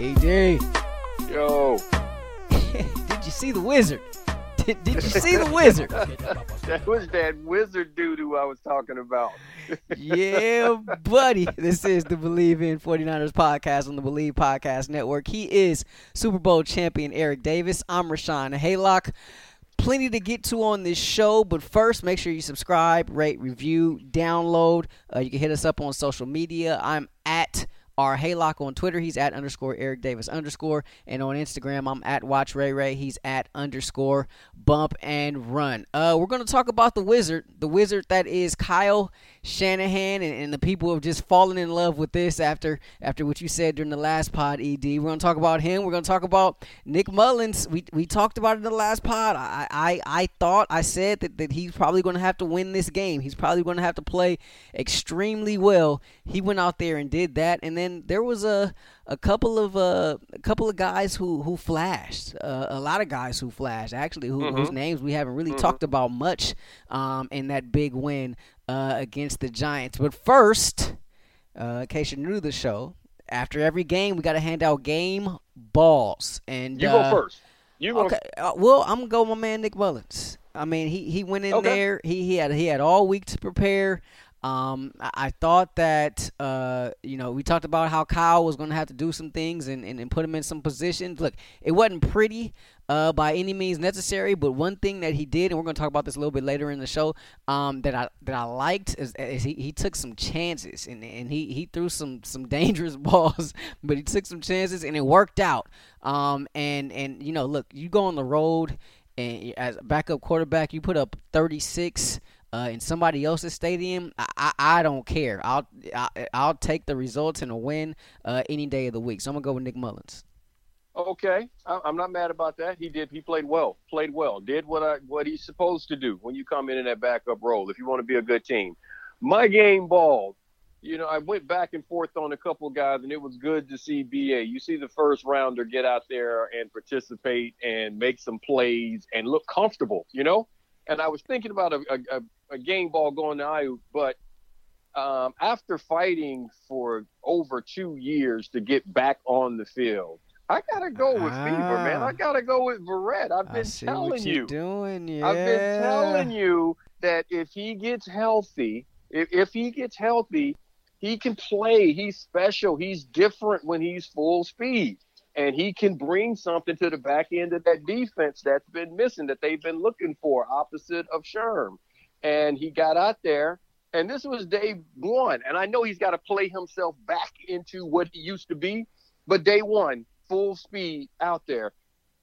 AJ, Yo, did you see the wizard? Did, did you see the wizard? that was that wizard dude who I was talking about. yeah, buddy. This is the Bleav in 49ers podcast on the Bleav Podcast Network. He is Super Bowl champion Eric Davis. I'm Rashawn Haylock. Plenty to get to on this show, but first, make sure you subscribe, rate, review, download. Uh, you can hit us up on social media. I'm at R Haylock on Twitter. He's at underscore Eric Davis underscore. And on Instagram, I'm at Watch Ray Ray. He's at underscore Bump and Run. Uh, we're going to talk about the wizard, the wizard that is Kyle Shanahan, and, and the people have just fallen in love with this after after what you said during the last pod. Ed, we're going to talk about him. We're going to talk about Nick Mullens. We we talked about it in the last pod. I I, I thought I said that, that he's probably going to have to win this game. He's probably going to have to play extremely well. He went out there and did that, and then there was a a couple of uh, a couple of guys who who flashed. Uh, a lot of guys who flashed actually, who, Mm-hmm. whose names we haven't really talked about much um, in that big win uh, against the Giants. But first, uh, in case you're new to the show, after every game we got to hand out game balls. And You uh, go first. You go. Okay, uh, well, I'm gonna go with my man Nick Mullens. I mean, he, he went in Okay. there. He he had he had all week to prepare. Um, I, thought that uh, you know, we talked about how Kyle was going to have to do some things and, and, and put him in some positions. Look, it wasn't pretty uh, by any means necessary, but one thing that he did, and we're going to talk about this a little bit later in the show, um, that I that I liked is, is he, he took some chances and and he, he threw some some dangerous balls, but he took some chances and it worked out. Um, and and you know, look, you go on the road and as a backup quarterback, you put up 36 uh, in somebody else's stadium. I, I, I don't care. I'll I, I'll take the results and a win uh, any day of the week. So I'm gonna go with Nick Mullens. Okay, I- I'm not mad about that. He did. He played well. Played well. Did what I what he's supposed to do when you come in in that backup role. If you want to be a good team, my game ball. You know, I went back and forth on a couple guys, and it was good to see BA. You see the first rounder get out there and participate and make some plays and look comfortable. You know, and I was thinking about a, a game ball going to Aiyuk, but um, after fighting for over two years to get back on the field, I gotta go with Fever, man. Ah. I gotta go with Verrett. I've been telling what you. doing. Yeah. I've been telling you that if he gets healthy, if, if he gets healthy, he can play. He's special. He's different when he's full speed. And he can bring something to the back end of that defense that's been missing, that they've been looking for, opposite of Sherm. And he got out there, and this was day one. And I know he's got to play himself back into what he used to be, but day one, full speed out there,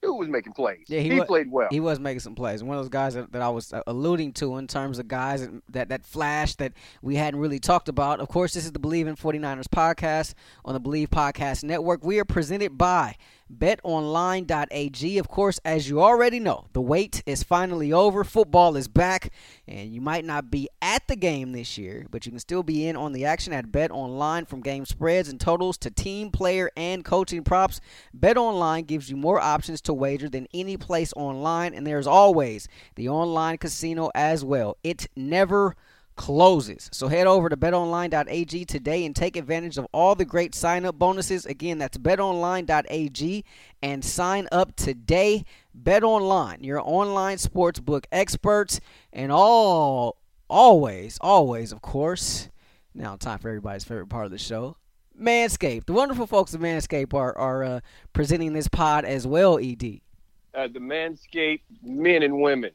dude was making plays. Yeah, he he wa- played well. He was making some plays. One of those guys that, that I was uh, alluding to in terms of guys that, that that flash that we hadn't really talked about. Of course, this is the Bleav in 49ers podcast on the Bleav Podcast Network. We are presented by betonline.ag. Of course, as you already know, the wait is finally over. Football is back, and you might not be at the game this year, but you can still be in on the action at BetOnline from game spreads and totals to team, player, and coaching props. BetOnline gives you more options to wager than any place online, and there's always the online casino as well. It never closes. So head over to betonline.ag today and take advantage of all the great sign up bonuses. Again, that's betonline.ag and sign up today. BetOnline, your online sportsbook experts, and all, always, always, of course. Now, time for everybody's favorite part of the show. Manscaped. The wonderful folks of Manscaped are, are uh, presenting this pod as well, ED. uh, the Manscaped men and women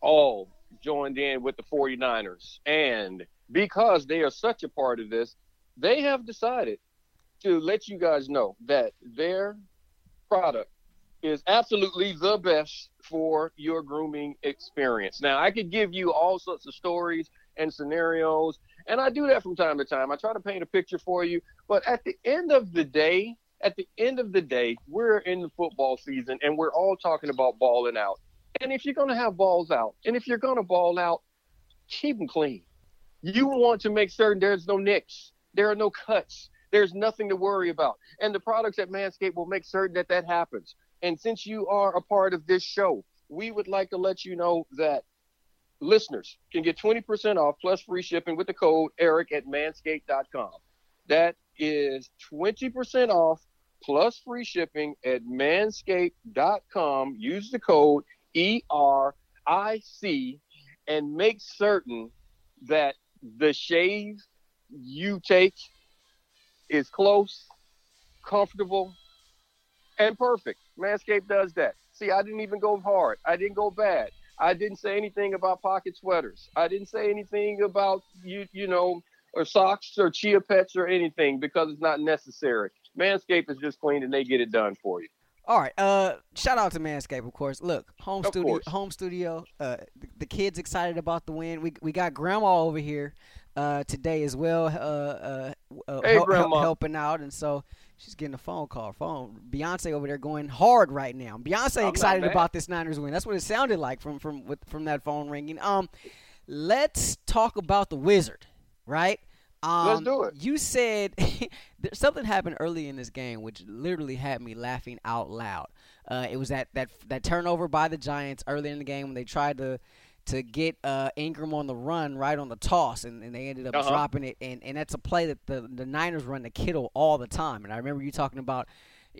all joined in with the 49ers. And because they are such a part of this, they have decided to let you guys know that their product is absolutely the best for your grooming experience. Now, I could give you all sorts of stories and scenarios And I do that from time to time. I try to paint a picture for you. But at the end of the day, at the end of the day, we're in the football season and we're all talking about balling out. And if you're going to have balls out, and if you're going to ball out, keep them clean. You want to make certain there's no nicks, there are no cuts, there's nothing to worry about. And the products at Manscaped will make certain that that happens. And since you are a part of this show, we would like to let you know that listeners can get 20% off plus free shipping with the code Eric at manscaped.com. That is 20% off plus free shipping at manscaped.com. Use the code ERIC and make certain that the shave you take is close, comfortable, and perfect. Manscaped does that. See, I didn't even go hard. I didn't go bad. I didn't say anything about pocket sweaters. I didn't say anything about you, you know, or socks or chia pets or anything because it's not necessary. Manscaped is just clean and they get it done for you. All right. Uh, shout out to Manscaped, of course. Look, home of studio, course. home studio. Uh, the, the, kids excited about the win. We we got Grandma over here, uh, today as well. Uh, uh, uh hey, help, helping out, and so she's getting a phone call. Phone. Beyonce over there going hard right now. Beyonce I'm excited about this Niners win. That's what it sounded like from from with, from that phone ringing. Um, let's talk about the Wizard, right? Um, Let's do it. You said something happened early in this game, which literally had me laughing out loud. Uh, it was that, that that turnover by the Giants early in the game when they tried to to get uh, Ingram on the run right on the toss, and, and they ended up uh-huh. dropping it. And, and that's a play that the the Niners run to Kittle all the time. And I remember you talking about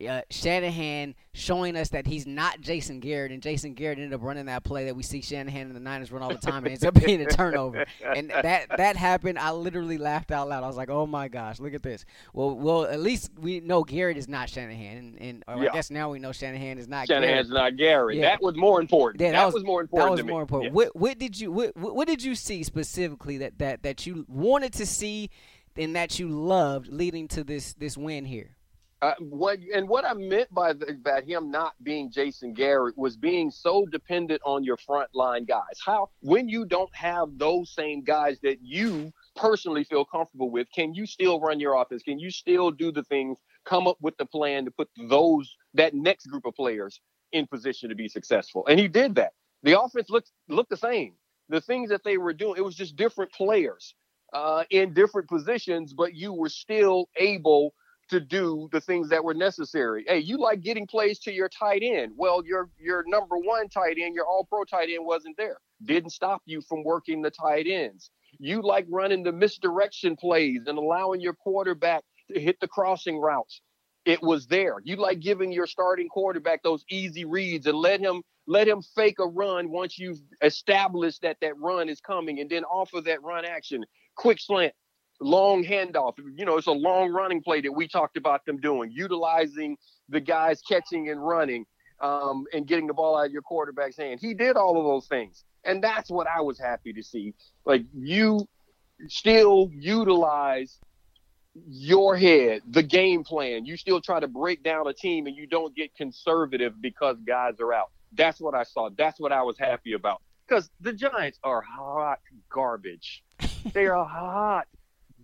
uh, Shanahan showing us that he's not Jason Garrett, and Jason Garrett ended up running that play that we see Shanahan and the Niners run all the time, and ends up being a turnover. And that that happened. I literally laughed out loud. I was like, "Oh my gosh, look at this!" Well, well, at least we know Garrett is not Shanahan, and, and yeah. I guess now we know Shanahan is not. Shanahan's Garrett. not Garrett. Yeah. That was more important. Yeah, that, that was, was, more important. That was more important. Yes. What, what did you what, what did you see specifically that that that you wanted to see, and that you loved leading to this this win here? Uh, what and what I meant by the, that him not being Jason Garrett was being so dependent on your front line guys. How when you don't have those same guys that you personally feel comfortable with, can you still run your offense? Can you still do the things? Come up with the plan to put those that next group of players in position to be successful, and he did that. The offense looked looked the same. The things that they were doing, it was just different players uh, in different positions, but you were still able to do the things that were necessary. Hey, you like getting plays to your tight end. Well, your your number one tight end, your all pro tight end wasn't there. Didn't stop you from working the tight ends. You like running the misdirection plays and allowing your quarterback to hit the crossing routes. It was there. You like giving your starting quarterback those easy reads and let him let him fake a run once you've established that that run is coming and then offer that run action, quick slant, long handoff. You know, it's a long running play that we talked about them doing, utilizing the guys catching and running um, and getting the ball out of your quarterback's hand. He did all of those things. And that's what I was happy to see. Like you still utilize your head, the game plan. You still try to break down a team and you don't get conservative because guys are out. That's what I saw. That's what I was happy about. Because the Giants are hot garbage. they are hot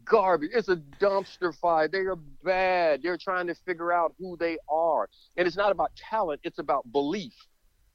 garbage. It's a dumpster fire. They are bad. They're trying to figure out who they are. And it's not about talent, it's about belief.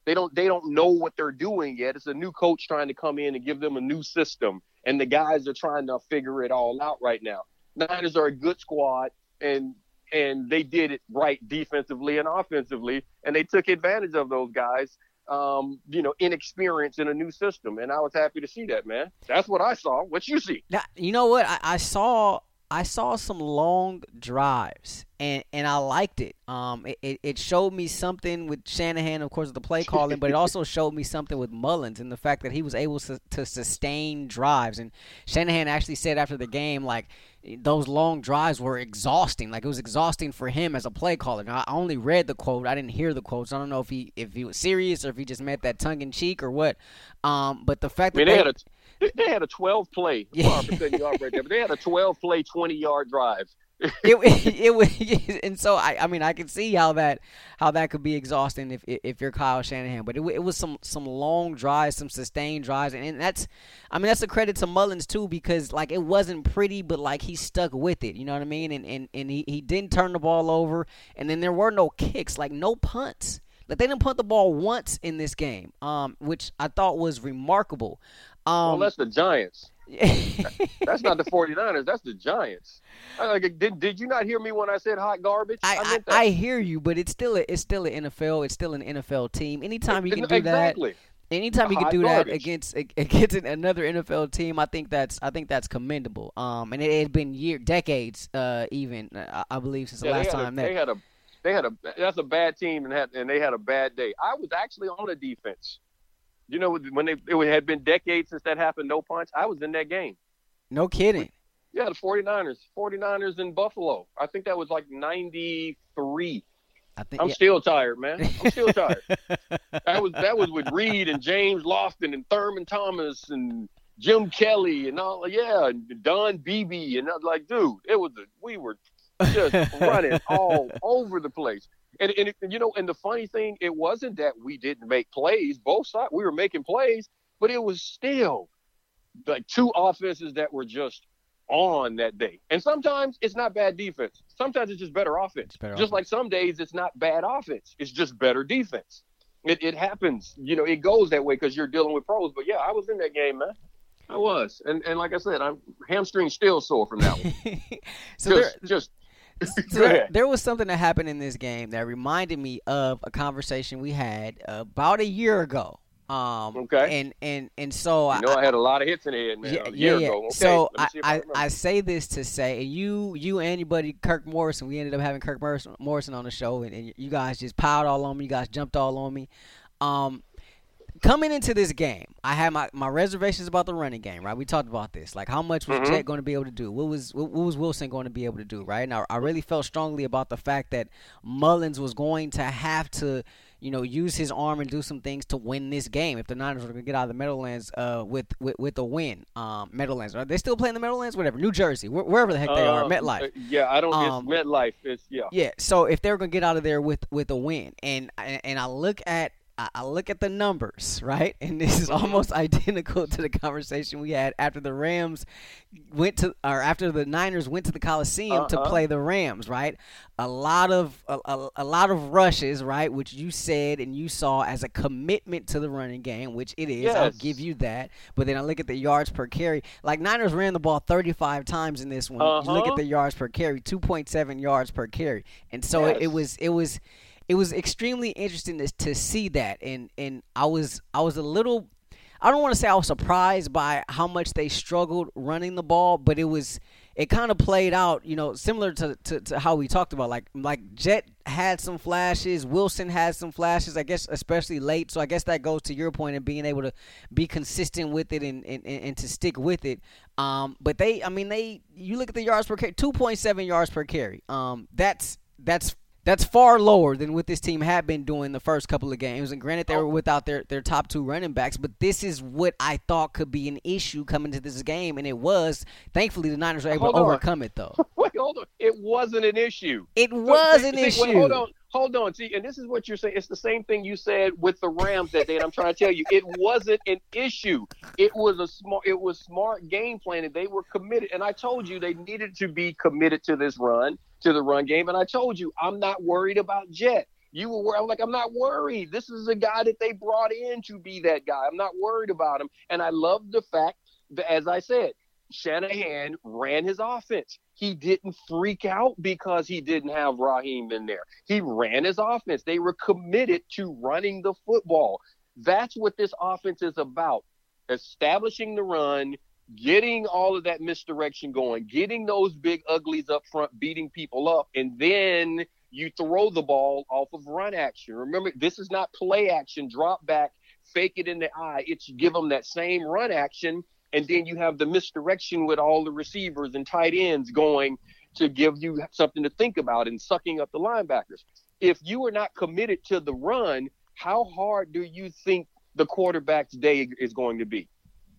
They don't they don't know what they're doing yet. It's a new coach trying to come in and give them a new system. And the guys are trying to figure it all out right now. Niners are a good squad and and they did it right defensively and offensively and they took advantage of those guys um, you know, inexperience in a new system. And I was happy to see that, man. That's what I saw. What you see? Now, you know what? I, I saw I saw some long drives, and, and I liked it. Um, it, it showed me something with Shanahan, of course, the play calling, but it also showed me something with Mullens and the fact that he was able to, to sustain drives. And Shanahan actually said after the game, like, those long drives were exhausting. Like it was exhausting for him as a play caller. Now, I only read the quote. I didn't hear the quotes. I don't know if he if he was serious or if he just meant that tongue in cheek or what. Um, but the fact I mean, that they, they had a they had a 12 play. Yeah. Sorry you off right there, but they had a 12 play, 20 yard drive. it, it, it, and so I, I mean, I can see how that, how that could be exhausting if if you're Kyle Shanahan. But it, it was some some long drives, some sustained drives, and, and that's, I mean, that's a credit to Mullins too because like it wasn't pretty, but like he stuck with it. You know what I mean? And and and he, he didn't turn the ball over, and then there were no kicks, like no punts. Like they didn't punt the ball once in this game, um, which I thought was remarkable. Um, well, that's the Giants. That's not the 49ers. That's the Giants. Like, did did you not hear me when I said hot garbage? I I, I, hear you, but it's still a, it's still an NFL. It's still an NFL team. Anytime you can do exactly. that. Anytime you can do garbage. that against against another NFL team, I think that's I think that's commendable. Um, and it had been year decades, uh, even I, I believe since the yeah, last time a, that they had a they had a that's a bad team and had and they had a bad day. I was actually on a defense. You know when they it had been decades since that happened, no punch. I was in that game. No kidding. Yeah, the 49ers, 49ers in Buffalo. I think that was like 93. I think I'm yeah. still tired, man. I'm still tired. that was that was with Reed and James Lofton and Thurman Thomas and Jim Kelly and all yeah, and Don Beebe and I was like, dude, it was a, we were just running all over the place. And, and, you know, and the funny thing, it wasn't that we didn't make plays. Both sides, we were making plays, but it was still like two offenses that were just on that day. And sometimes it's not bad defense. Sometimes it's just better offense. Better just offense. like some days it's not bad offense. It's just better defense. It, it happens. You know, it goes that way because you're dealing with pros. But yeah, I was in that game, man. I was, and and like I said, I'm hamstring still sore from that one. so just, there, just so there, was something that happened in this game that reminded me of a conversation we had about a year ago. Um, okay. And and and so you know I, I, had a lot of hits in the head, man. Yeah, yeah. yeah. Okay. So I, I, I, say this to say you you and your buddy Kirk Morrison, we ended up having Kirk Morrison on the show, and, and you guys just piled all on me. You guys jumped all on me. Um, coming into this game, I had my, my reservations about the running game, right? We talked about this. Like, how much was mm-hmm. Jet going to be able to do? What was what, what, was Wilson going to be able to do, right? Now, I really felt strongly about the fact that Mullens was going to have to, you know, use his arm and do some things to win this game if the Niners were going to get out of the Meadowlands uh, with, with with a win. Um, Meadowlands, are they still playing the Meadowlands? Whatever, New Jersey, wh- wherever the heck they are, um, MetLife. Uh, yeah, I don't. Um, it's MetLife. It's yeah. Yeah. So if they're going to get out of there with with a win, and and I look at I look at the numbers, right? And this is almost identical to the conversation we had after the Rams went to, or after the Niners went to the Coliseum uh-huh. to play the Rams, right? A lot of a, a, a, lot of rushes, right? Which you said and you saw as a commitment to the running game, which it is. Yes. I'll give you that. But then I look at the yards per carry. Like Niners ran the ball 35 times in this one. Uh-huh. You look at uh-huh. the yards per carry, 2.7 yards per carry, and so yes. it, it was it was it was extremely interesting to, to see that, and and I was I was a little. I don't want to say I was surprised by how much they struggled running the ball, but it was it kind of played out, you know, similar to, to, to, how we talked about. Like like Jet had some flashes, Wilson had some flashes, I guess, especially late. So I guess that goes to your point of being able to be consistent with it and, and, and to stick with it. Um, but they, I mean, they you look at the yards per carry, two point seven yards per carry. Um, that's that's that's far lower than what this team had been doing the first couple of games. And granted, they were oh. without their, their top two running backs, but this is what I thought could be an issue coming to this game, and it was. Thankfully, the Niners were able hold to on. overcome it, though. Wait, hold on. It wasn't an issue. It was an see, issue. Wait, hold on. Hold on. See, and this is what you're saying. It's the same thing you said with the Rams that day. And I'm trying to tell you, it wasn't an issue. It was a smart. It was smart game planning. They were committed, and I told you they needed to be committed to this run to the run game. And I told you, I'm not worried about Jet. You were worried. I'm like, I'm not worried. This is a guy that they brought in to be that guy. I'm not worried about him. And I love the fact that, as I said, Shanahan ran his offense. He didn't freak out because he didn't have Raheem in there. He ran his offense. They were committed to running the football. That's what this offense is about establishing the run, getting all of that misdirection going, getting those big uglies up front, beating people up, and then you throw the ball off of run action. Remember, this is not play action, drop back, fake it in the eye. It's give them that same run action, and then you have the misdirection with all the receivers and tight ends going to give you something to think about and sucking up the linebackers. If you are not committed to the run, how hard do you think the quarterback's day is going to be?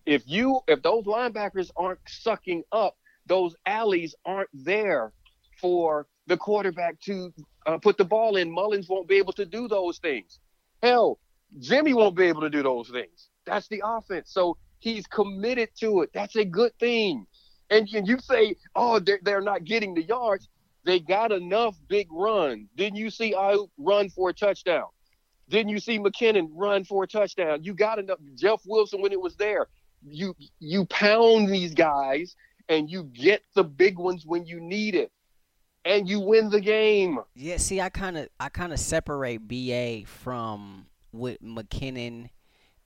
If you if those linebackers aren't sucking up, those alleys aren't there for the quarterback to uh, put the ball in. Mullens won't be able to do those things. Hell, Jimmy won't be able to do those things. That's the offense. So he's committed to it. That's a good thing. And, and you say, oh, they're, they're not getting the yards. They got enough big runs. Didn't you see I run for a touchdown? Didn't you see McKinnon run for a touchdown? You got enough. Jeff Wilson when it was there. You you pound these guys and you get the big ones when you need it, and you win the game. Yeah. See, I kind of I kind of separate BA from what McKinnon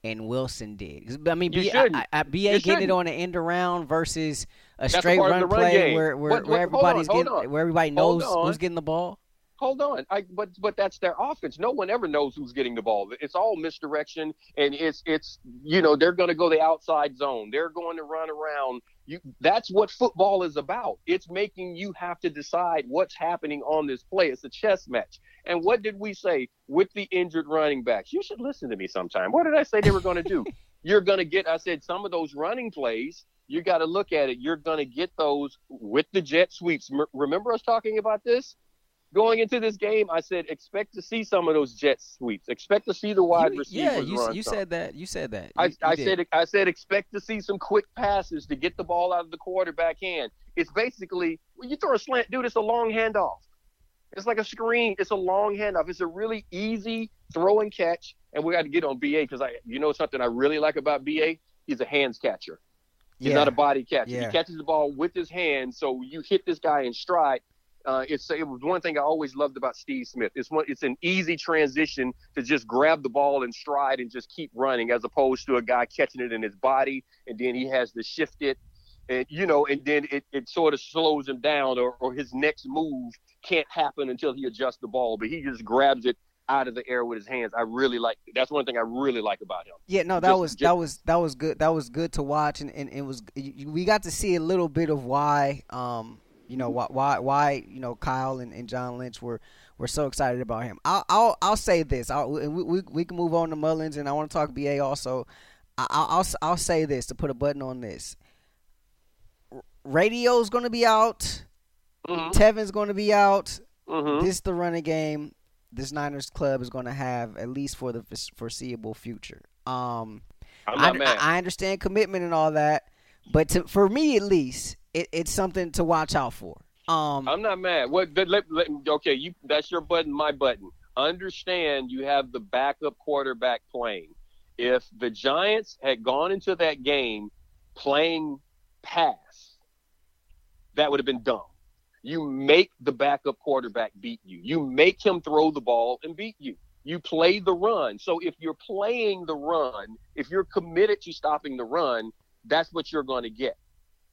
and Wilson did. I mean, B, I, I, BA you getting shouldn't. it on the end around versus a That's straight run, run, play game. where where, what, what, where everybody's on, getting where everybody knows who's getting the ball hold on. I, but but that's their offense. No one ever knows who's getting the ball. It's all misdirection, and it's it's you know they're going to go the outside zone. They're going to run around. You, that's what football is about. It's making you have to decide what's happening on this play. It's a chess match. And what did we say with the injured running backs? You should listen to me sometime. What did I say they were going to do? You're going to get. I said some of those running plays. You got to look at it. You're going to get those with the jet sweeps. M- remember us talking about this? Going into this game, I said expect to see some of those jet sweeps. Expect to see the wide you, receivers. Yeah, you, you said that. You said that. You, I, I said I said expect to see some quick passes to get the ball out of the quarterback hand. It's basically when you throw a slant, dude. It's a long handoff. It's like a screen. It's a long handoff. It's a really easy throw and catch. And we got to get on BA because I, you know, something I really like about BA. He's a hands catcher. He's yeah. not a body catcher. Yeah. He catches the ball with his hands. So you hit this guy in stride uh, it's it was one thing I always loved about Steve Smith. It's one it's an easy transition to just grab the ball in stride and just keep running, as opposed to a guy catching it in his body and then he has to shift it, and you know, and then it, it sort of slows him down, or, or his next move can't happen until he adjusts the ball, but he just grabs it out of the air with his hands. I really like that's one thing I really like about him. Yeah, no, that just, was just, that was that was good. That was good to watch, and, and it was we got to see a little bit of why um, you know why why why you know Kyle and, and John Lynch were were so excited about him. I'll I'll, I'll say this. I'll, we, we we can move on to Mullens, and I want to talk BA also. I'll, I'll I'll say this to put a button on this. Radio's going to be out. Mm-hmm. Tevin's going to be out. Mm-hmm. This the running game. This Niners club is going to have at least for the foreseeable future. Um, I, I, understand commitment and all that, but to, for me at least, it, it's something to watch out for. Um, I'm not mad. What? Let, let, okay, you that's your button, my button. Understand you have the backup quarterback playing. If the Giants had gone into that game playing pass, that would have been dumb. You make the backup quarterback beat you. You make him throw the ball and beat you. You play the run. So if you're playing the run, if you're committed to stopping the run, that's what you're going to get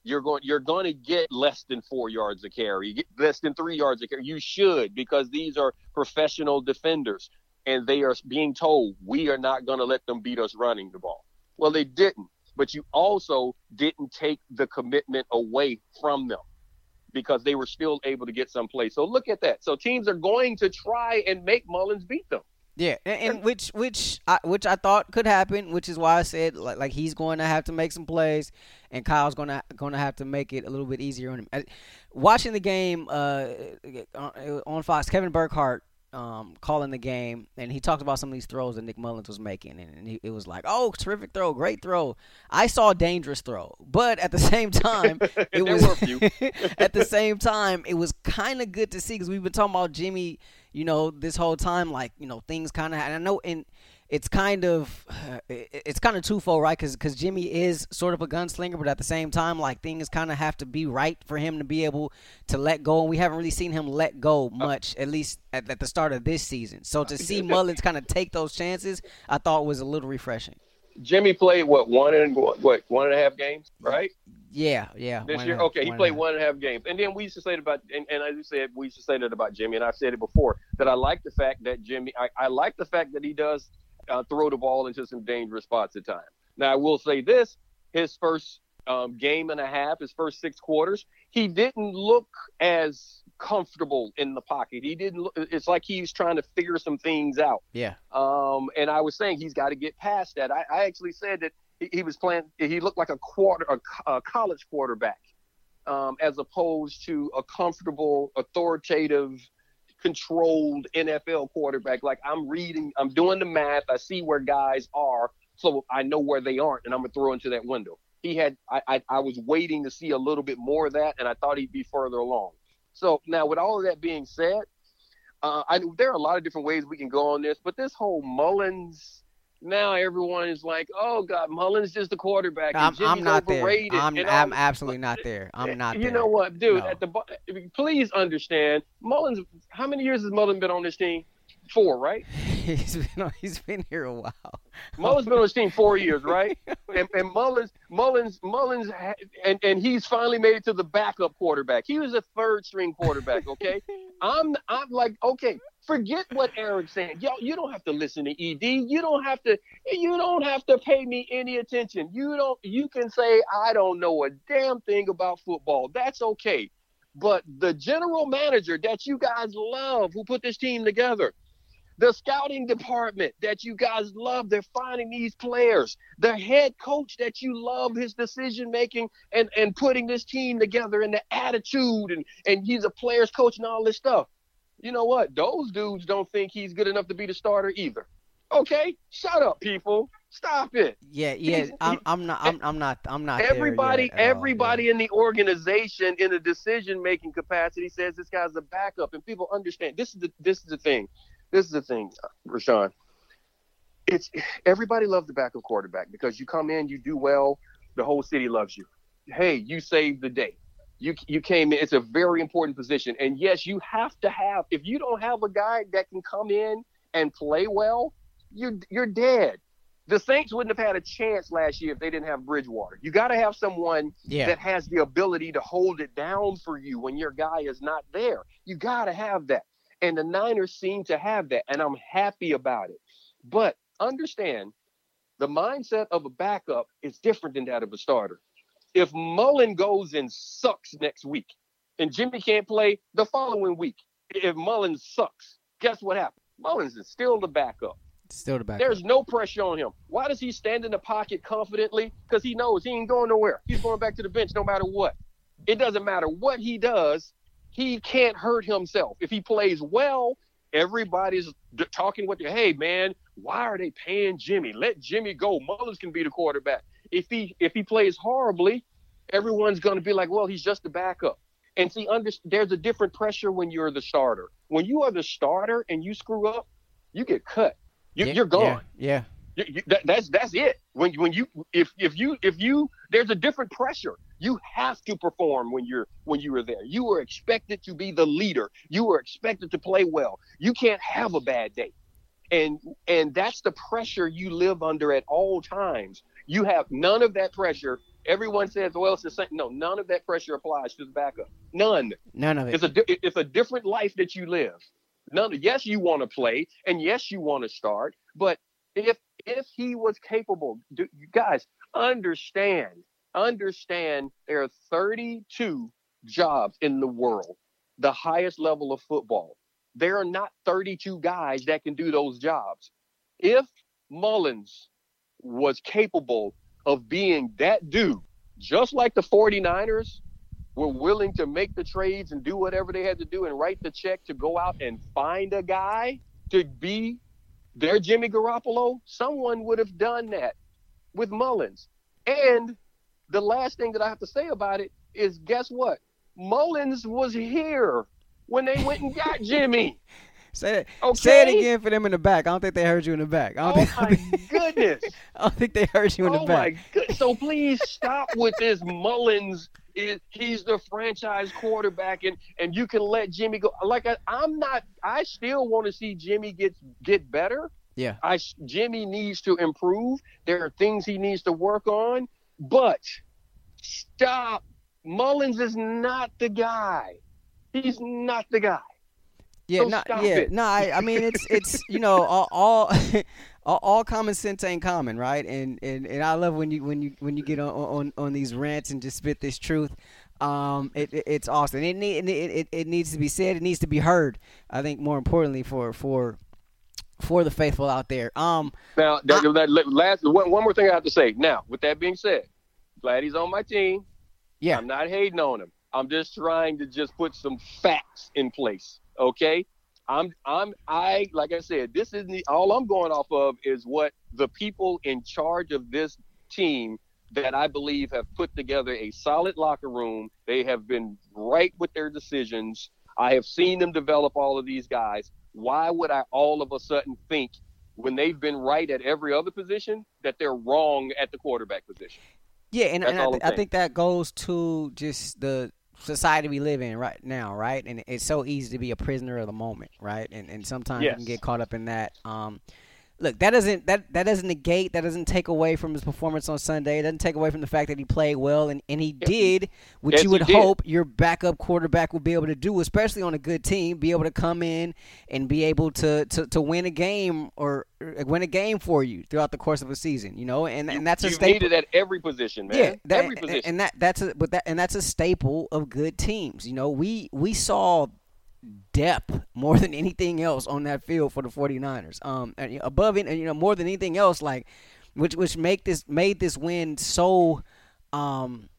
you're going you're going to get less than four yards a carry, you get less than three yards a carry. You should because these are professional defenders, and they are being told we are not going to let them beat us running the ball. Well, they didn't, but you also didn't take the commitment away from them because they were still able to get some play. So look at that. So teams are going to try and make Mullens beat them. Yeah, and, and, which which I, which I thought could happen, which is why I said like, like he's going to have to make some plays, and Kyle's going to going to have to make it a little bit easier on him. Watching the game uh, on Fox, Kevin Burkhardt um, calling the game, and he talked about some of these throws that Nick Mullens was making, and he, it was like, "Oh, terrific throw, great throw." I saw a dangerous throw, but at the same time, it was at the same time it was kind of good to see because we've been talking about Jimmy, you know, this whole time, like you know, things kind of. And I know in it's kind of it's kind of twofold, right? Because because Jimmy is sort of a gunslinger, but at the same time, like things kind of have to be right for him to be able to let go, and we haven't really seen him let go uh, much, at least at, at the start of this season. So to see Mullens kind of take those chances, I thought was a little refreshing. Jimmy played what one and what one and a half games, right? Yeah, yeah. This year, okay, he played one and a half games, and then we used to say it about, and, and as you said, we used to say that about Jimmy, and I've said it before that I like the fact that Jimmy, I, I like the fact that he does uh, throw the ball into some dangerous spots at times. Now, I will say this: his first um, game and a half, his first six quarters, he didn't look as comfortable in the pocket. He didn't. Look, it's like he was trying to figure some things out. Yeah. Um, and I was saying he's got to get past that. I, I actually said that he, he, was playing. He looked like a quarter, a, a college quarterback um, as opposed to a comfortable, authoritative, controlled NFL quarterback. Like I'm reading, I'm doing the math. I see where guys are, so I know where they aren't, and I'm gonna throw into that window. He had, I, I, I was waiting to see a little bit more of that, and I thought he'd be further along. So now, with all of that being said, uh, I, there are a lot of different ways we can go on this, but this whole Mullens now everyone is like, "Oh God, Mullens is the quarterback." I'm, I'm not there. I'm, I'm absolutely not there. I'm not. There. You there. know what, dude? No. At the please understand, Mullens. How many years has Mullens been on this team? Four, right? he's been he's been here a while. Mullens been on this team four years, right? and, and Mullens, Mullens, Mullens, and and he's finally made it to the backup quarterback. He was a third string quarterback. Okay, I'm I'm like, okay, forget what Eric's saying. Yo, you don't have to listen to ED. You don't have to. You don't have to pay me any attention. You don't. You can say I don't know a damn thing about football. That's okay. But the general manager that you guys love, who put this team together, the scouting department that you guys love, they're finding these players. The head coach that you love his decision making and, and putting this team together and the attitude and, and he's a player's coach and all this stuff. You know what? Those dudes don't think he's good enough to be the starter either. Okay, shut up, people. Stop it. Yeah, yeah. I'm, I'm not. I'm, I'm not. I'm not. Everybody, everybody yeah. in the organization in a decision making capacity says this guy's a backup, and people understand. This is the this is the thing. This is the thing, uh, Rashawn. It's everybody loves the backup quarterback because you come in, you do well, the whole city loves you. Hey, you saved the day. You you came in. It's a very important position, and yes, you have to have. If you don't have a guy that can come in and play well, you you're dead. The Saints wouldn't have had a chance last year if they didn't have Bridgewater. You got to have someone yeah. that has the ability to hold it down for you when your guy is not there. You got to have that. And the Niners seem to have that, and I'm happy about it. But understand the mindset of a backup is different than that of a starter. If Mullen goes and sucks next week, and Jimmy can't play the following week, if Mullen sucks, guess what happens? Mullens is still the backup. Still the backup. There's no pressure on him. Why does he stand in the pocket confidently? Because he knows he ain't going nowhere. He's going back to the bench no matter what. It doesn't matter what he does he can't hurt himself. If he plays well, everybody's talking with you. Hey, man, why are they paying Jimmy? Let Jimmy go. Mullens can be the quarterback. If he if he plays horribly, everyone's going to be like, well, he's just the backup. And see, under, there's a different pressure when you're the starter. When you are the starter and you screw up, you get cut. You, yeah, are gone. Yeah. yeah. You, you, that, that's that's it. When when you if if you if you there's a different pressure. You have to perform when you're when you are there. You are expected to be the leader. You are expected to play well. You can't have a bad day. And and that's the pressure you live under at all times. You have none of that pressure. Everyone says, "Well, it's the same." No, none of that pressure applies to the backup. None. None of it. It's a it's a different life that you live. None. Yes, you want to play, and yes, you want to start. But if if he was capable, do, you guys understand understand there are 32 jobs in the world, the highest level of football. There are not 32 guys that can do those jobs. If Mullens was capable of being that dude, just like the 49ers were willing to make the trades and do whatever they had to do and write the check to go out and find a guy to be their Jimmy Garoppolo, someone would have done that with Mullens. And the last thing that I have to say about it is guess what? Mullens was here when they went and got Jimmy. Say it. Okay? Say it again for them in the back. I don't think they heard you in the back. I don't oh think, my goodness! I don't think they heard you in oh the back. my goodness! So please stop with this Mullens. Is he's the franchise quarterback, and and you can let Jimmy go. Like I, I'm not. I still want to see Jimmy get get better. Yeah. I Jimmy needs to improve. There are things he needs to work on, but stop. Mullens is not the guy. He's not the guy. Yeah, So no, stop yeah, it. no. I, I mean, it's it's you know all all, all all common sense ain't common, right? And, and and I love when you when you when you get on on, on these rants and just spit this truth. Um, it, it it's awesome. It, need, it it it needs to be said. It needs to be heard. I think more importantly for for for the faithful out there. Um, Now, that, that last one, one more thing I have to say. Now, with that being said, glad he's on my team. yeah, I'm not hating on him. I'm just trying to just put some facts in place. Okay. I'm I'm I like I said, this isn't the, all I'm going off of is what the people in charge of this team that I believe have put together a solid locker room. They have been right with their decisions. I have seen them develop all of these guys. Why would I all of a sudden think when they've been right at every other position that they're wrong at the quarterback position? Yeah, and, and I, th- I think that goes to just the society we live in right now, right? And it's so easy to be a prisoner of the moment, right? And and sometimes yes. you can get caught up in that. Um, look, that doesn't that that doesn't negate, that doesn't take away from his performance on Sunday. It doesn't take away from the fact that he played well and, and he did what yes, you would hope your backup quarterback would be able to do, especially on a good team, be able to come in and be able to to, to win a game or win a game for you throughout the course of a season, you know, and and that's a staple. needed at every position, man. Yeah, that, every position, and that that's a but that and that's a staple of good teams. You know, we we saw depth more than anything else on that field for the 49ers. Um, and above it, and you know, more than anything else, like which which make this made this win so um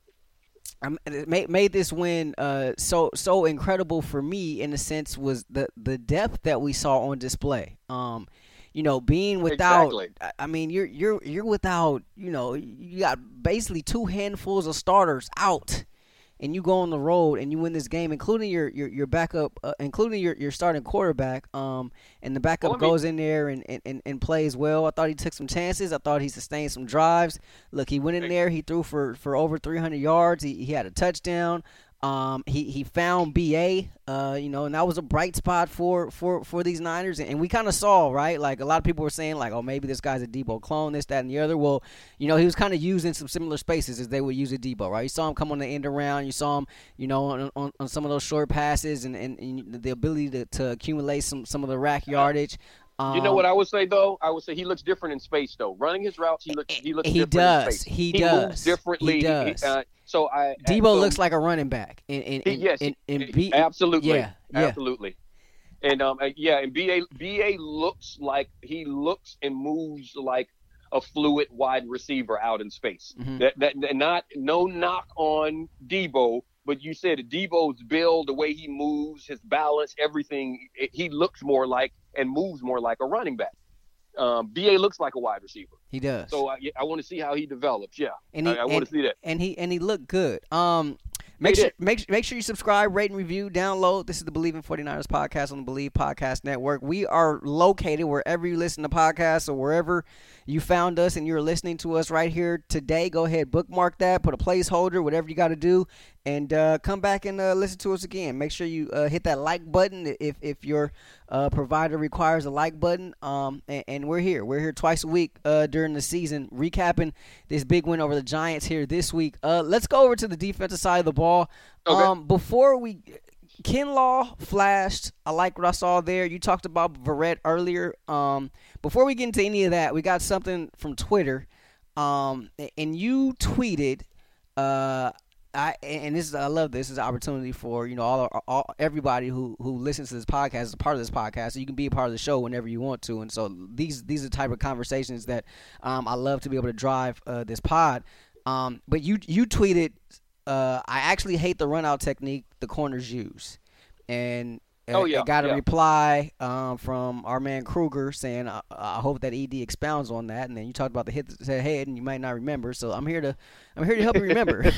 made made this win uh so so incredible for me in a sense was the the depth that we saw on display. Um you know, being without exactly. I mean you're you're you're without, you know, you got basically two handfuls of starters out and you go on the road and you win this game, including your your, your backup, uh, including your, your starting quarterback, um, and the backup well, goes in there and, and, and plays well. I thought he took some chances. I thought he sustained some drives. Look, he went in there. He threw for, for over 300 yards. He, he had a touchdown. Um, he he found BA, uh, you know, and that was a bright spot for for for these Niners. And, we kind of saw right, like a lot of people were saying, like, oh, maybe this guy's a Deebo clone, this, that, and the other. Well, you know, he was kind of using some similar spaces as they would use a Deebo, right? You saw him come on the end around, you saw him, you know, on, on, on some of those short passes, and, and, and the ability to, to accumulate some some of the rack yardage. Um, you know what I would say though? I would say he looks different in space though. Running his routes, he looks he looks he does. He, he does. Moves differently. He does. He, uh, so I Deebo so, looks like a running back. In, in, in, yes, in, in B, absolutely. Yeah, yeah, absolutely. And um, yeah, and BA BA looks like he looks and moves like a fluid wide receiver out in space. Mm-hmm. That, that not no knock on Deebo, but you said Deebo's build, the way he moves, his balance, everything, it, he looks more like and moves more like a running back. Um, BA looks like a wide receiver. He does. So I, I want to see how he develops. Yeah, and he, I, I want to see that. And he and he looked good. Um, Make sure, make, make sure you subscribe, rate, and review, download. This is the Bleav in 49ers podcast on the Bleav Podcast Network. We are located wherever you listen to podcasts or wherever you found us and you're listening to us right here today. Go ahead, bookmark that, put a placeholder, whatever you got to do, and uh, come back and uh, listen to us again. Make sure you uh, hit that like button if, if your uh, provider requires a like button. Um, and, and, we're here. We're here twice a week uh, during the season, recapping this big win over the Giants here this week. Uh, let's go over to the defensive side of the ball. Okay. Um, before we Kinlaw flashed. I like what I saw there. You talked about Verrett earlier. Um, before we get into any of that, we got something from Twitter. Um, and you tweeted, uh, I and this is I love this. this is an opportunity for you know all, all everybody who who listens to this podcast is a part of this podcast. So you can be a part of the show whenever you want to. And so these these are the type of conversations that um, I love to be able to drive uh, this pod. Um, but you you tweeted uh, I actually hate the run out technique the corners use, and oh yeah, I got yeah. a reply um, from our man Kruger saying, I, I, hope that ED expounds on that." And then you talked about the hit to the head, and you might not remember. So I'm here to I'm here to help you remember.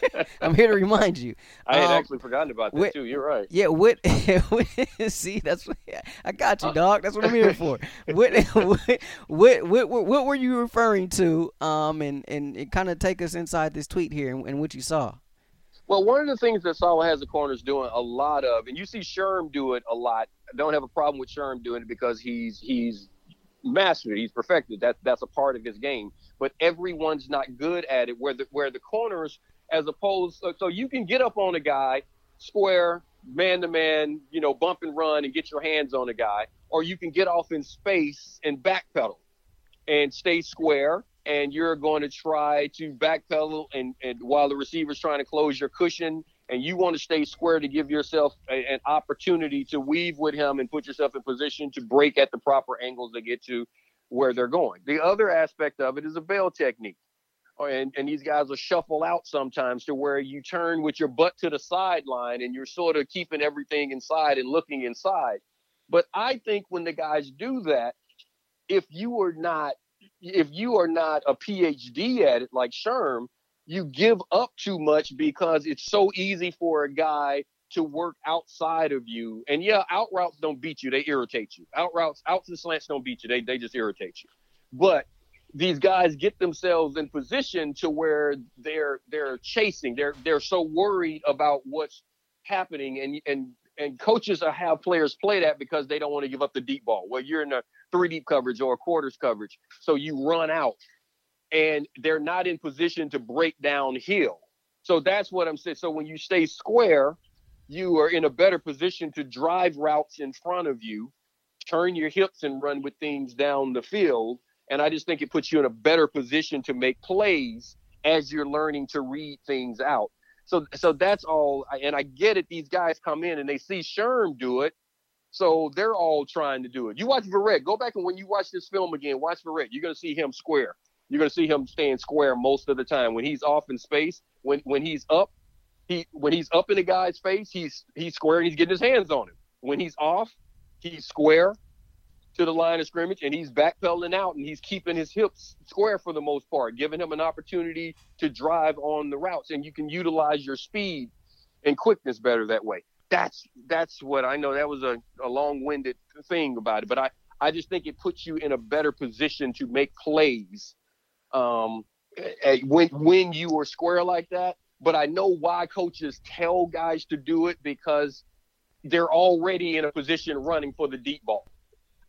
I'm here to remind you. I had um, actually forgotten about that too. You're right. Yeah. What? see, that's what, I got you, uh, dog. That's what I'm here for. what, what, what, what, what, were you referring to? Um, and and it kind of take us inside this tweet here and, and what you saw. Well, one of the things that Saleh has the corners doing a lot of, and you see Sherm do it a lot. I don't have a problem with Sherm doing it because he's he's mastered it. He's perfected. That that's a part of his game. But everyone's not good at it. Where the where the corners, as opposed, so you can get up on a guy, square, man to man, you know, bump and run and get your hands on a guy, or you can get off in space and backpedal and stay square and you're going to try to backpedal and, and while the receiver's trying to close your cushion and you want to stay square to give yourself a, an opportunity to weave with him and put yourself in position to break at the proper angles to get to where they're going. The other aspect of it is a bail technique. Oh, and, and these guys will shuffle out sometimes to where you turn with your butt to the sideline and you're sort of keeping everything inside and looking inside. But I think when the guys do that, if you are not if you are not a PhD at it like Sherm, you give up too much because it's so easy for a guy to work outside of you. And yeah, out routes don't beat you; they irritate you. Out routes, outs and slants don't beat you; they they just irritate you. But these guys get themselves in position to where they're they're chasing. They're they're so worried about what's happening, and and and coaches have players play that because they don't want to give up the deep ball. Well, you're in a three deep coverage or quarters coverage, so you run out, and they're not in position to break downhill. So that's what I'm saying. So when you stay square, you are in a better position to drive routes in front of you, turn your hips and run with things down the field. And I just think it puts you in a better position to make plays as you're learning to read things out. So, so that's all. And I get it. These guys come in and they see Sherm do it, so they're all trying to do it. You watch Verrett. Go back and when you watch this film again, watch Verrett. You're gonna see him square. You're gonna see him staying square most of the time. When he's off in space, when when he's up, he when he's up in the guy's face, he's he's square and he's getting his hands on him. When he's off, he's square to the line of scrimmage and he's backpedaling out and he's keeping his hips square for the most part, giving him an opportunity to drive on the routes. And you can utilize your speed and quickness better that way. That's that's what I know. That was a, a long-winded thing about it, but I I just think it puts you in a better position to make plays um, when when you are square like that but I know why coaches tell guys to do it because they're already in a position running for the deep ball.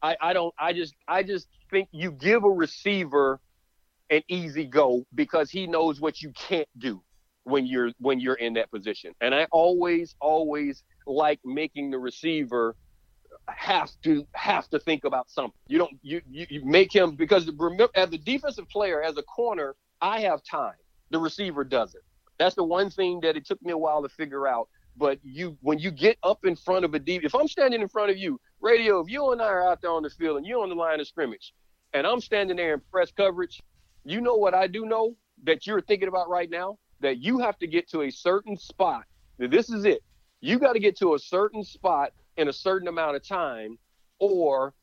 I, I don't I just I just think you give a receiver an easy go because he knows what you can't do when you're when you're in that position. And I always always like making the receiver have to have to think about something. You don't you you, you make him because remember as a defensive player as a corner, I have time. The receiver doesn't. That's the one thing that it took me a while to figure out. But you, when you get up in front of a deep, if I'm standing in front of you, radio, if you and I are out there on the field and you're on the line of scrimmage, and I'm standing there in press coverage, you know what I do know that you're thinking about right now? That you have to get to a certain spot. This is it. You got to get to a certain spot in a certain amount of time, or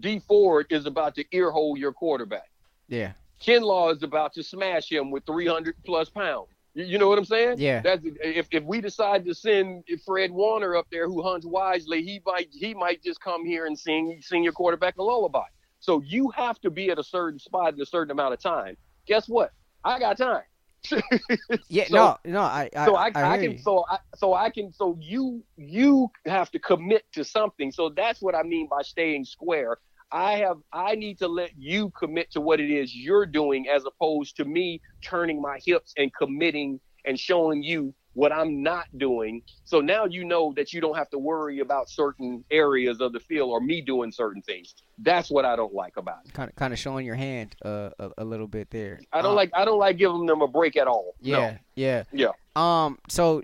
Dee Ford is about to earhole your quarterback. Yeah. Kinlaw is about to smash him with 300 plus pounds. You, you know what I'm saying? Yeah. That's if, if we decide to send Fred Warner up there, who hunts wisely, he might he might just come here and sing sing your quarterback a lullaby. So you have to be at a certain spot in a certain amount of time. Guess what? I got time. yeah, so, no, no, I, I so I, I, I can you. so I so I can so you you have to commit to something. So that's what I mean by staying square. I have I need to let you commit to what it is you're doing as opposed to me turning my hips and committing and showing you what I'm not doing. So now you know that you don't have to worry about certain areas of the field or me doing certain things. That's what I don't like about it. Kind of, kind of showing your hand uh, a, a little bit there. I don't um, like I don't like giving them a break at all. Yeah, no. yeah, yeah. Um, so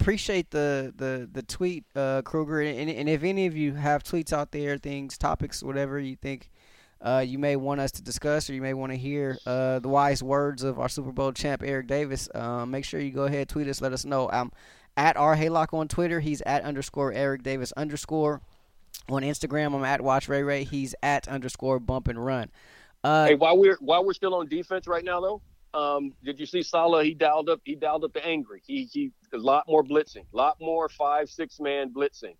appreciate the the the tweet, uh, Kruger. And, and if any of you have tweets out there, things, topics, whatever you think uh, you may want us to discuss, or you may want to hear uh, the wise words of our Super Bowl champ Eric Davis, um, make sure you go ahead tweet us. Let us know. I'm at R Haylock on Twitter. He's at underscore Eric Davis underscore. On Instagram, I'm at Watch Ray Ray. He's at underscore Bump and Run. Uh, hey, while we're while we're still on defense right now, though, um, did you see Salah? He dialed up. He dialed up the angry. He he a lot more blitzing, a lot more five six man blitzing,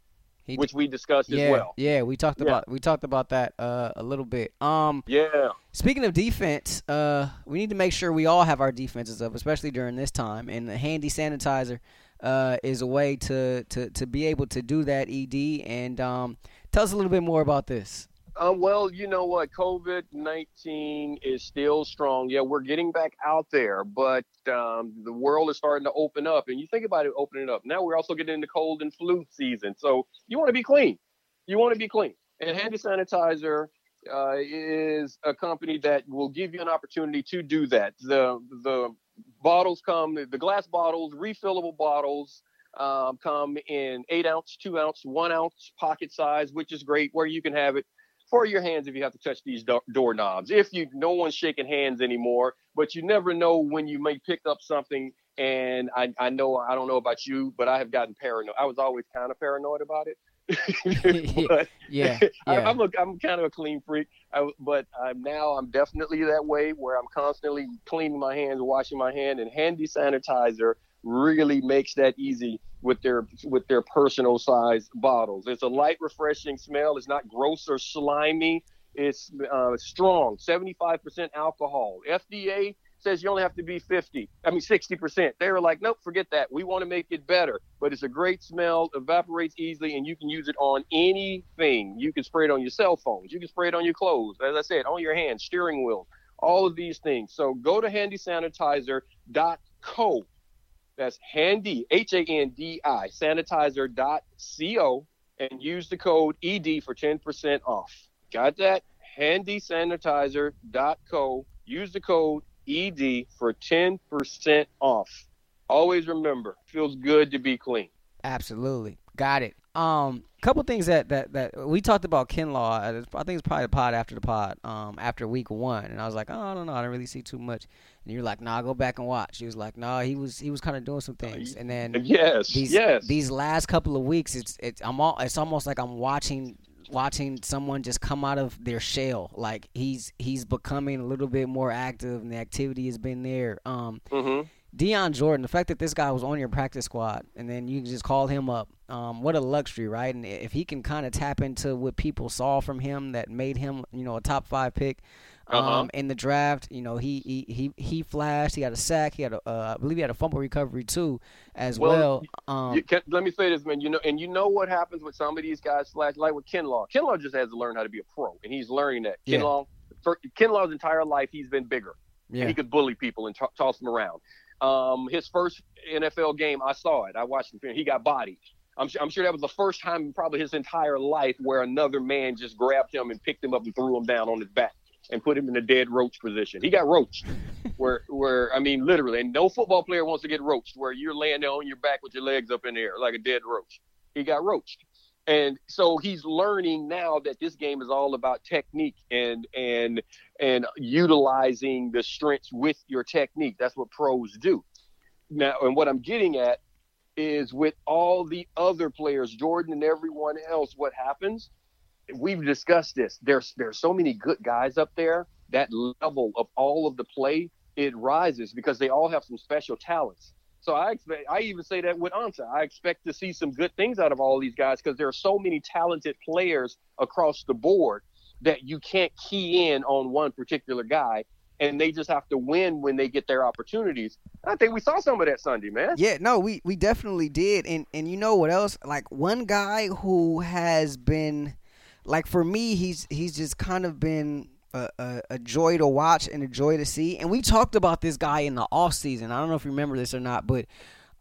he, which we discussed yeah, as well. Yeah, we talked yeah. about we talked about that uh, a little bit. Um, yeah. Speaking of defense, uh, we need to make sure we all have our defenses up, especially during this time. And the handy sanitizer uh, is a way to, to to be able to do that. Ed and um, tell us a little bit more about this. Um, well, you know what? COVID 19 is still strong. Yeah, we're getting back out there, but um, the world is starting to open up. And you think about it opening up. Now we're also getting into cold and flu season. So you want to be clean. You want to be clean. And Handy Sanitizer uh, is a company that will give you an opportunity to do that. The, the bottles come, the glass bottles, refillable bottles. Um, come in eight ounce, two ounce, one ounce pocket size, which is great where you can have it for your hands if you have to touch these do- doorknobs. If you, no one's shaking hands anymore, but you never know when you may pick up something. And I, I know, I don't know about you, but I have gotten paranoid. I was always kind of paranoid about it. but yeah, yeah. I, am a I'm kind of a clean freak, I, but I'm now I'm definitely that way where I'm constantly cleaning my hands, washing my hand, and handy sanitizer really makes that easy with their with their personal size bottles. It's a light, refreshing smell. It's not gross or slimy. It's uh, strong, 75% alcohol. FDA says you only have to be 50. I mean 60%. They were like, nope, forget that. We want to make it better. But it's a great smell, evaporates easily, and you can use it on anything. You can spray it on your cell phones. You can spray it on your clothes. As I said, on your hands, steering wheels, all of these things. So go to handysanitizer.co that's handy, H A N D I, sanitizer.co, and use the code ED for 10% off. Got that? Handy Handysanitizer.co. Use the code ED for 10% off. Always remember, feels good to be clean. Absolutely. Got it. Um, couple things that, that that we talked about Kinlaw. I think it's probably the pod after the pod. Um, after week one, and I was like, oh, I don't know, I didn't really see too much. And you're like, nah, go back and watch. He was like, nah, he was he was kind of doing some things. And then yes, these yes. these last couple of weeks, it's it's I'm all it's almost like I'm watching watching someone just come out of their shell. Like he's he's becoming a little bit more active, and the activity has been there. Um. Mm-hmm Dion Jordan, the fact that this guy was on your practice squad and then you just called him up, um, what a luxury, right? And if he can kind of tap into what people saw from him that made him, you know, a top five pick um, uh-huh. in the draft, you know, he he he, he flashed. He had a sack. He had a, uh, I believe he had a fumble recovery too, as well. well. Um, can, let me say this, man. You know, and you know what happens with some of these guys, slash, like with Kinlaw. Kinlaw just has to learn how to be a pro, and he's learning that. Yeah. Kinlaw, for Kinlaw's entire life, he's been bigger. Yeah. And he could bully people and t- toss them around. Um, his first NFL game, I saw it. I watched him. He got bodied. I'm sure, I'm sure that was the first time in probably his entire life where another man just grabbed him and picked him up and threw him down on his back and put him in a dead roach position. He got roached, where where I mean literally, and no football player wants to get roached, where you're laying there on your back with your legs up in the air like a dead roach. He got roached, and so he's learning now that this game is all about technique and and and utilizing the strengths with your technique. That's what pros do. Now, and what I'm getting at is with all the other players, Jordan and everyone else, what happens? We've discussed this. There's there's so many good guys up there. That level of all of the play, it rises because they all have some special talents. So I expect, I even say that with Ansah. I expect to see some good things out of all these guys because there are so many talented players across the board that you can't key in on one particular guy and they just have to win when they get their opportunities. I think we saw some of that Sunday, man. Yeah, no, we we definitely did. And and you know what else? Like one guy who has been like for me, he's he's just kind of been a, a, a, joy to watch and a joy to see. And we talked about this guy in the off season. I don't know if you remember this or not, but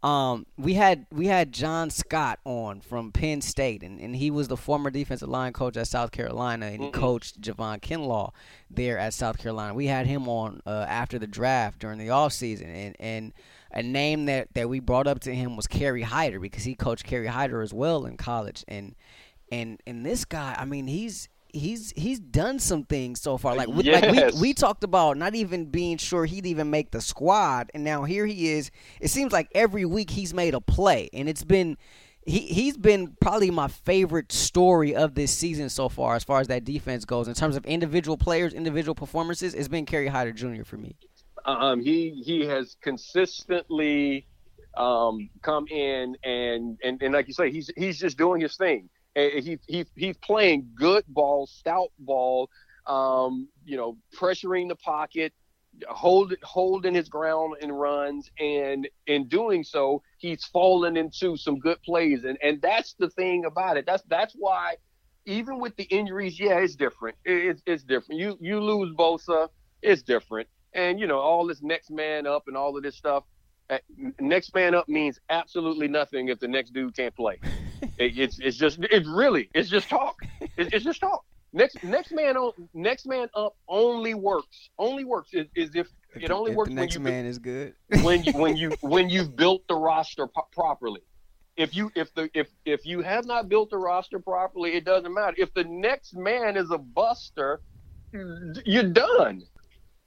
um, we had we had John Scott on from Penn State, and, and he was the former defensive line coach at South Carolina, and he Mm-mm. coached Javon Kinlaw there at South Carolina. We had him on uh, after the draft during the off season, and and a name that, that we brought up to him was Kerry Hyder because he coached Kerry Hyder as well in college, and and and this guy, I mean, he's he's he's done some things so far. Like, we, like we we talked about not even being sure he'd even make the squad, and now here he is. It seems like every week he's made a play, and it's been he he's been probably my favorite story of this season so far, as far as that defense goes. In terms of individual players, individual performances, it's been Kerry Hyder Jr. for me. um, he he has consistently um, come in and, and and like you say, he's he's just doing his thing. He he he's playing good ball, stout ball. Um, you know, pressuring the pocket, hold holding his ground and runs, and in doing so, he's fallen into some good plays. And and that's the thing about it. That's that's why. Even with the injuries, yeah, it's different. It- It's, it's different. You you lose Bosa, it's different and you know all this next man up and all of this stuff uh, next man up means absolutely nothing if the next dude can't play it, it's it's just it's really it's just talk it's, it's just talk next next man on next man up only works only works is, is if it only If works the next you man is good. when you when you when you've built the roster po- properly if you if the if if you have not built the roster properly, it doesn't matter. If the next man is a buster, you're done.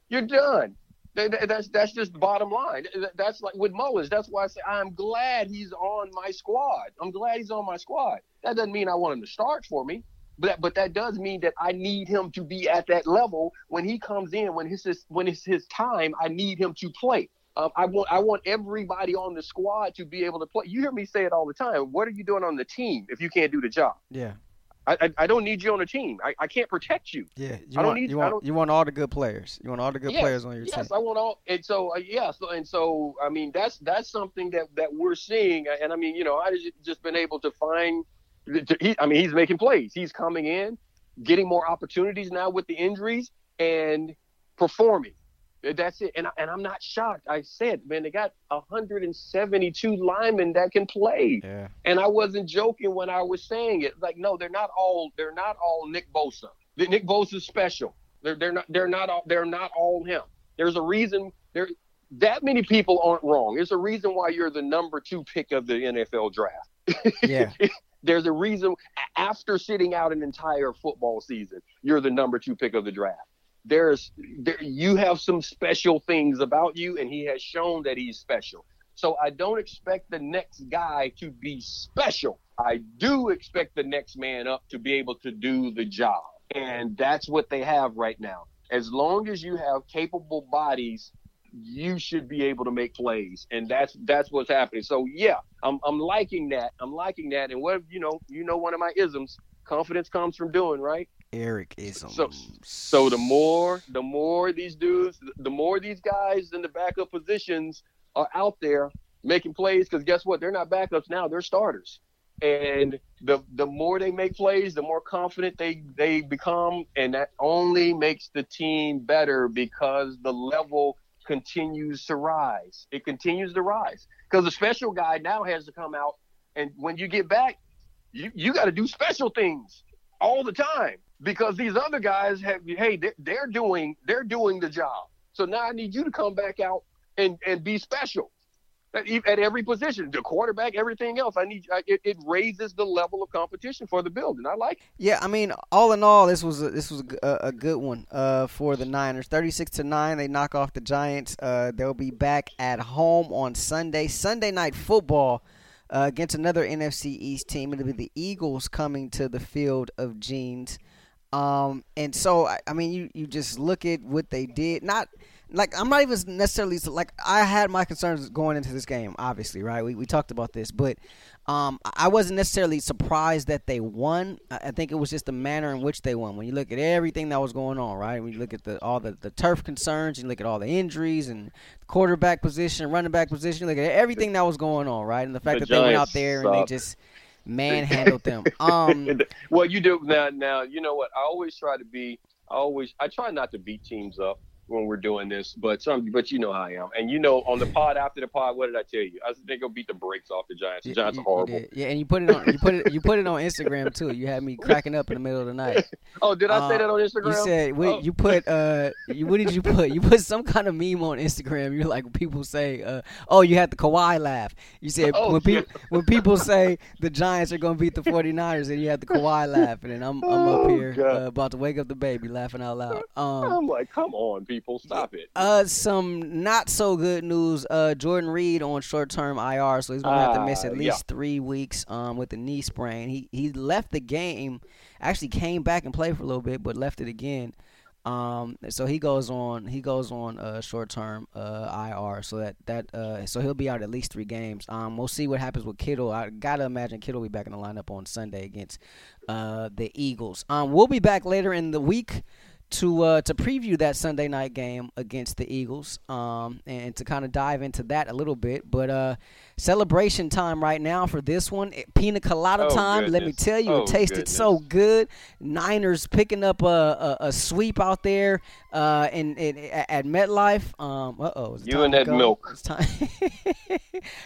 You're done. That's that's just the bottom line. That's like with Mullens. That's why I say I'm glad he's on my squad. I'm glad he's on my squad. That doesn't mean I want him to start for me, but but that does mean that I need him to be at that level when he comes in. When his when it's his time, I need him to play. Um, I want I want everybody on the squad to be able to play. You hear me say it all the time. What are you doing on the team if you can't do the job? Yeah. I, I, I don't need you on the team. I, I can't protect you. Yeah, you I don't want, need you want you want all the good players. You want all the good yes, players on your yes, team. Yes, I want all. And so uh, yeah, so and so I mean that's that's something that that we're seeing. And I mean you know I just just been able to find. He, I mean he's making plays. He's coming in, getting more opportunities now with the injuries and performing. That's it. And, and I'm not shocked. I said, man, they got 172 linemen that can play. Yeah. And I wasn't joking when I was saying it. Like, no, they're not all they're not all Nick Bosa. Nick Bosa's special. They're they're not they're not all they're not all him. There's a reason there that many people aren't wrong. There's a reason why you're the number two pick of the NFL draft. Yeah. There's a reason after sitting out an entire football season, you're the number two pick of the draft there's there, you have some special things about you and he has shown that he's special. So i don't expect the next guy to be special. I do expect the next man up to be able to do the job. And that's what they have right now. As long as you have capable bodies you should be able to make plays. And that's that's what's happening. So yeah i'm, I'm liking that. I'm liking that. And what you know you know one of my isms confidence comes from doing right Eric is so so the more the more these dudes the more these guys in the backup positions are out there making plays because guess what? They're not backups now they're starters. And the the more they make plays the more confident they they become and that only makes the team better because the level continues to rise. It continues to rise. Because the special guy now has to come out and when you get back you you got to do special things all the time because these other guys have hey they're doing they're doing the job so now i need you to come back out and and be special at, at every position the quarterback everything else i need it, it raises the level of competition for the building i like it. yeah i mean all in all this was a, this was a, a good one uh, for the niners 36 to 9 they knock off the giants uh, they'll be back at home on sunday sunday night football uh, against another NFC East team. It'll be the Eagles coming to the field of Jeans. Um, and so I, I, mean, you you just look at what they did. Not like I'm not even necessarily like I had my concerns going into this game. Obviously, right? We we talked about this, but um, I wasn't necessarily surprised that they won. I think it was just the manner in which they won. When you look at everything that was going on, right? When you look at the all the, the turf concerns, you look at all the injuries and quarterback position, running back position, you look at everything that was going on, right? And the fact the that they went out there suck. and they just manhandled them. Um, well, you do now. Now you know what? I always try to be. I always I try not to beat teams up when we're doing this, but some, but you know how I am, and you know on the pod after the pod, what did I tell you? I said they go beat the brakes off the Giants. The Giants are horrible. Yeah, and you put it on you put it you put it on Instagram too. You had me cracking up in the middle of the night. oh, did I uh, say that on Instagram? You said oh. you put uh, you, what did you put? You put some kind of meme on Instagram. You're like people say, uh, oh, you had the Kawhi laugh. You said oh, when people when people say the Giants are going to beat the 49ers, and you had the Kawhi laugh, and then I'm I'm up oh, here uh, about to wake up the baby laughing out loud. Um, I'm like, come on, people, stop it. Uh, some not so good news. Uh, Jordan Reed on short term IR, so he's gonna have to miss at least yeah. three weeks. Um, with the knee sprain. He he left the game. Actually, came back and played for a little bit, but left it again. Um, so he goes on. He goes on uh, short term uh, IR. So that that uh, so he'll be out at least three games. Um, we'll see what happens with Kittle. I gotta imagine Kittle will be back in the lineup on Sunday against uh the Eagles. Um, we'll be back later in the week to uh, to preview that Sunday night game against the Eagles, um, and to kind of dive into that a little bit. But uh, celebration time right now for this one, pina colada oh, time. Goodness. Let me tell you, oh, it tasted goodness. so good. Niners picking up a, a, a sweep out there uh, in, in at MetLife. Um, uh oh, you and that go? milk. It's time.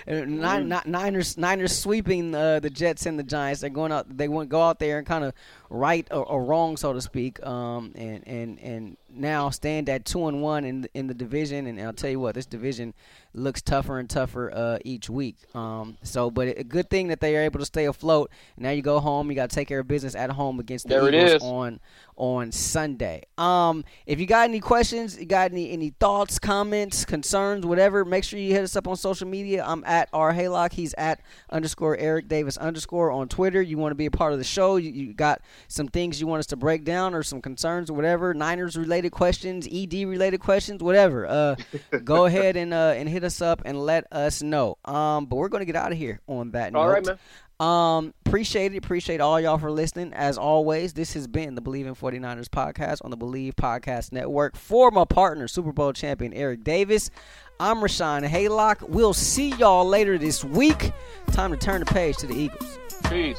Niners, Niners, Niners sweeping uh, the Jets and the Giants. They're going out. They want to go out there and kind of right or, or, wrong, so to speak. Um, and and and now stand at two and one in in the division, and I'll tell you what, this division looks tougher and tougher uh, each week. Um, so, but a good thing that they are able to stay afloat. Now you go home, you got to take care of business at home against the There Eagles is. on on Sunday. Um, if you got any questions, you got any any thoughts, comments, concerns, whatever, make sure you hit us up on social media. I'm at R Haylock. He's at underscore Eric Davis underscore on Twitter. You want to be a part of the show? You, you got some things you want us to break down or some concerns or whatever, Niners related questions, ED related questions, whatever. Uh, go ahead and uh, and hit us up and let us know. Um, but we're gonna get out of here on that note. All right, man. Um, appreciate it. Appreciate all y'all for listening. As always, this has been the Bleav in 49ers podcast on the Bleav Podcast Network. For my partner, Super Bowl champion Eric Davis, I'm Rashawn Haylock. We'll see y'all later this week. Time to turn the page to the Eagles. Peace.